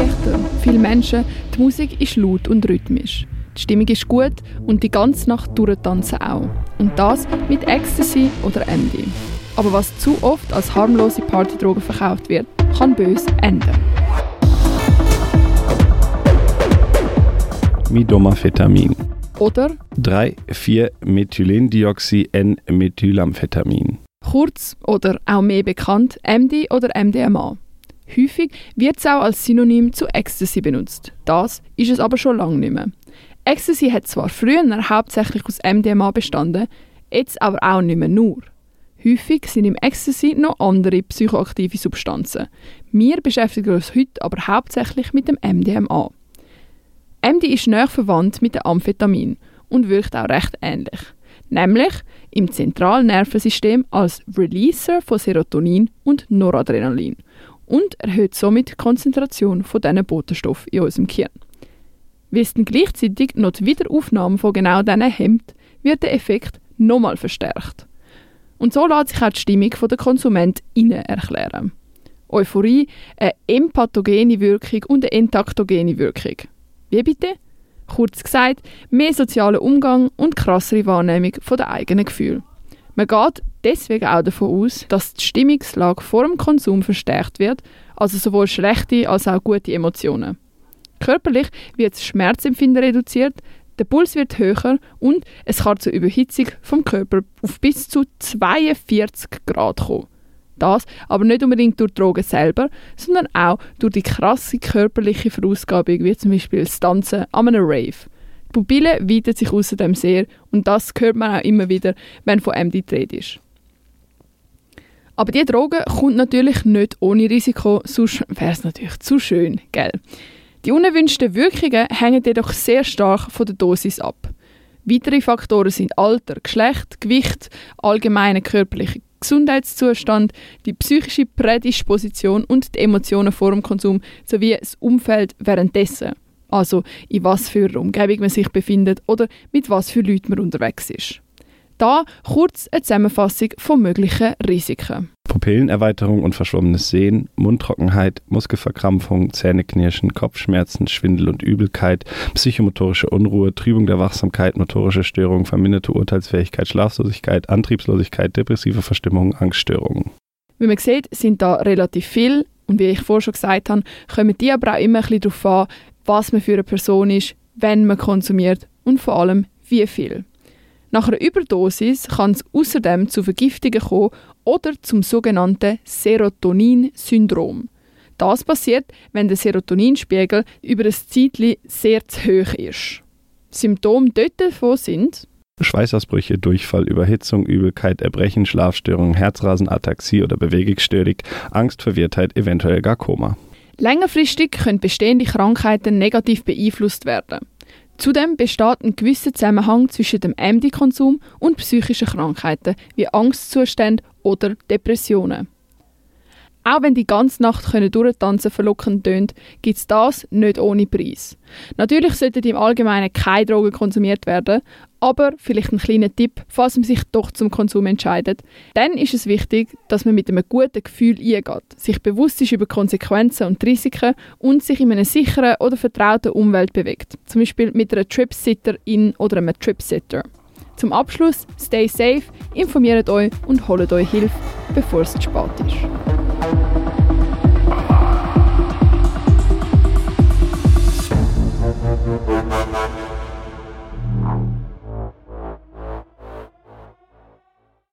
leichter. Viele Menschen, die Musik ist laut und rhythmisch. Die Stimmung ist gut und die ganze Nacht durchtanzen auch. Und das mit Ecstasy oder MD. Aber was zu oft als harmlose Partydroge verkauft wird, kann böse enden. Midomafetamin. Oder 3,4-Methylendioxy-N-Methylamphetamin. kurz oder auch mehr bekannt MD oder MDMA. Häufig wird es auch als Synonym zu Ecstasy benutzt. Das ist es aber schon lange nicht mehr. Ecstasy hat zwar früher hauptsächlich aus MDMA bestanden, jetzt aber auch nicht mehr nur. Häufig sind im Ecstasy noch andere psychoaktive Substanzen. Wir beschäftigen uns heute aber hauptsächlich mit dem MDMA. MD ist näher verwandt mit dem Amphetamin und wirkt auch recht ähnlich. Nämlich im zentralen Nervensystem als Releaser von Serotonin und Noradrenalin und erhöht somit die Konzentration von diesen Botenstoffen in unserem Gehirn. Es dann gleichzeitig noch die Wiederaufnahme von genau diesen hemmt, wird der Effekt nochmal verstärkt. Und so lässt sich auch die Stimmung der KonsumentInnen erklären. Euphorie, eine empathogene Wirkung und eine entaktogene Wirkung. Wie bitte? Kurz gesagt, mehr sozialer Umgang und krassere Wahrnehmung der eigenen Gefühle. Man geht deswegen auch davon aus, dass die Stimmungslage vor dem Konsum verstärkt wird, also sowohl schlechte als auch gute Emotionen. Körperlich wird das Schmerzempfinden reduziert, der Puls wird höher und es kann zur Überhitzung vom Körper auf bis zu 42 Grad kommen. Das aber nicht unbedingt durch Drogen selber, sondern auch durch die krasse körperliche Verausgabung, wie zum Beispiel das Tanzen an einem Rave. Die Pupille weitet sich außerdem sehr und das hört man auch immer wieder, wenn von MD die Rede ist. Aber die Droge kommt natürlich nicht ohne Risiko, sonst wäre es natürlich zu schön, gell? Die unerwünschten Wirkungen hängen jedoch sehr stark von der Dosis ab. Weitere Faktoren sind Alter, Geschlecht, Gewicht, allgemeiner körperlicher Gesundheitszustand, die psychische Prädisposition und die Emotionen vor dem Konsum sowie das Umfeld währenddessen. Also in was für einer Umgebung man sich befindet oder mit was für Leuten man unterwegs ist. Da kurz eine Zusammenfassung von möglichen Risiken. Pupillenerweiterung und verschwommenes Sehen, Mundtrockenheit, Muskelverkrampfung, Zähneknirschen, Kopfschmerzen, Schwindel und Übelkeit, psychomotorische Unruhe, Trübung der Wachsamkeit, motorische Störungen, verminderte Urteilsfähigkeit, Schlaflosigkeit, Antriebslosigkeit, depressive Verstimmung, Angststörungen. Wie man sieht, sind da relativ viel und wie ich vorher schon gesagt habe, kommen die aber auch immer ein bisschen darauf an, was man für eine Person ist, wenn man konsumiert und vor allem wie viel. Nach einer Überdosis kann es außerdem zu Vergiftungen kommen oder zum sogenannten Serotonin-Syndrom. Das passiert, wenn der Serotoninspiegel über ein Zeitchen sehr zu hoch ist. Symptome dort davon sind Schweißausbrüche, Durchfall, Überhitzung, Übelkeit, Erbrechen, Schlafstörungen, Herzrasen, Ataxie oder Bewegungsstörung, Angst, Verwirrtheit, eventuell gar Koma. Längerfristig können bestehende Krankheiten negativ beeinflusst werden. Zudem besteht ein gewisser Zusammenhang zwischen dem MD-Konsum und psychischen Krankheiten wie Angstzustände oder Depressionen. Auch wenn die ganze Nacht können durchtanzen verlockend tönt, gibt es das nicht ohne Preis. Natürlich sollten im Allgemeinen keine Drogen konsumiert werden, aber vielleicht ein kleiner Tipp, falls man sich doch zum Konsum entscheidet. Dann ist es wichtig, dass man mit einem guten Gefühl eingeht, sich bewusst ist über Konsequenzen und Risiken und sich in einer sicheren oder vertrauten Umwelt bewegt. Zum Beispiel mit einer Tripsitterin oder einem Tripsitter. Zum Abschluss, stay safe, informiert euch und holt euch Hilfe, bevor es zu spät ist. thank you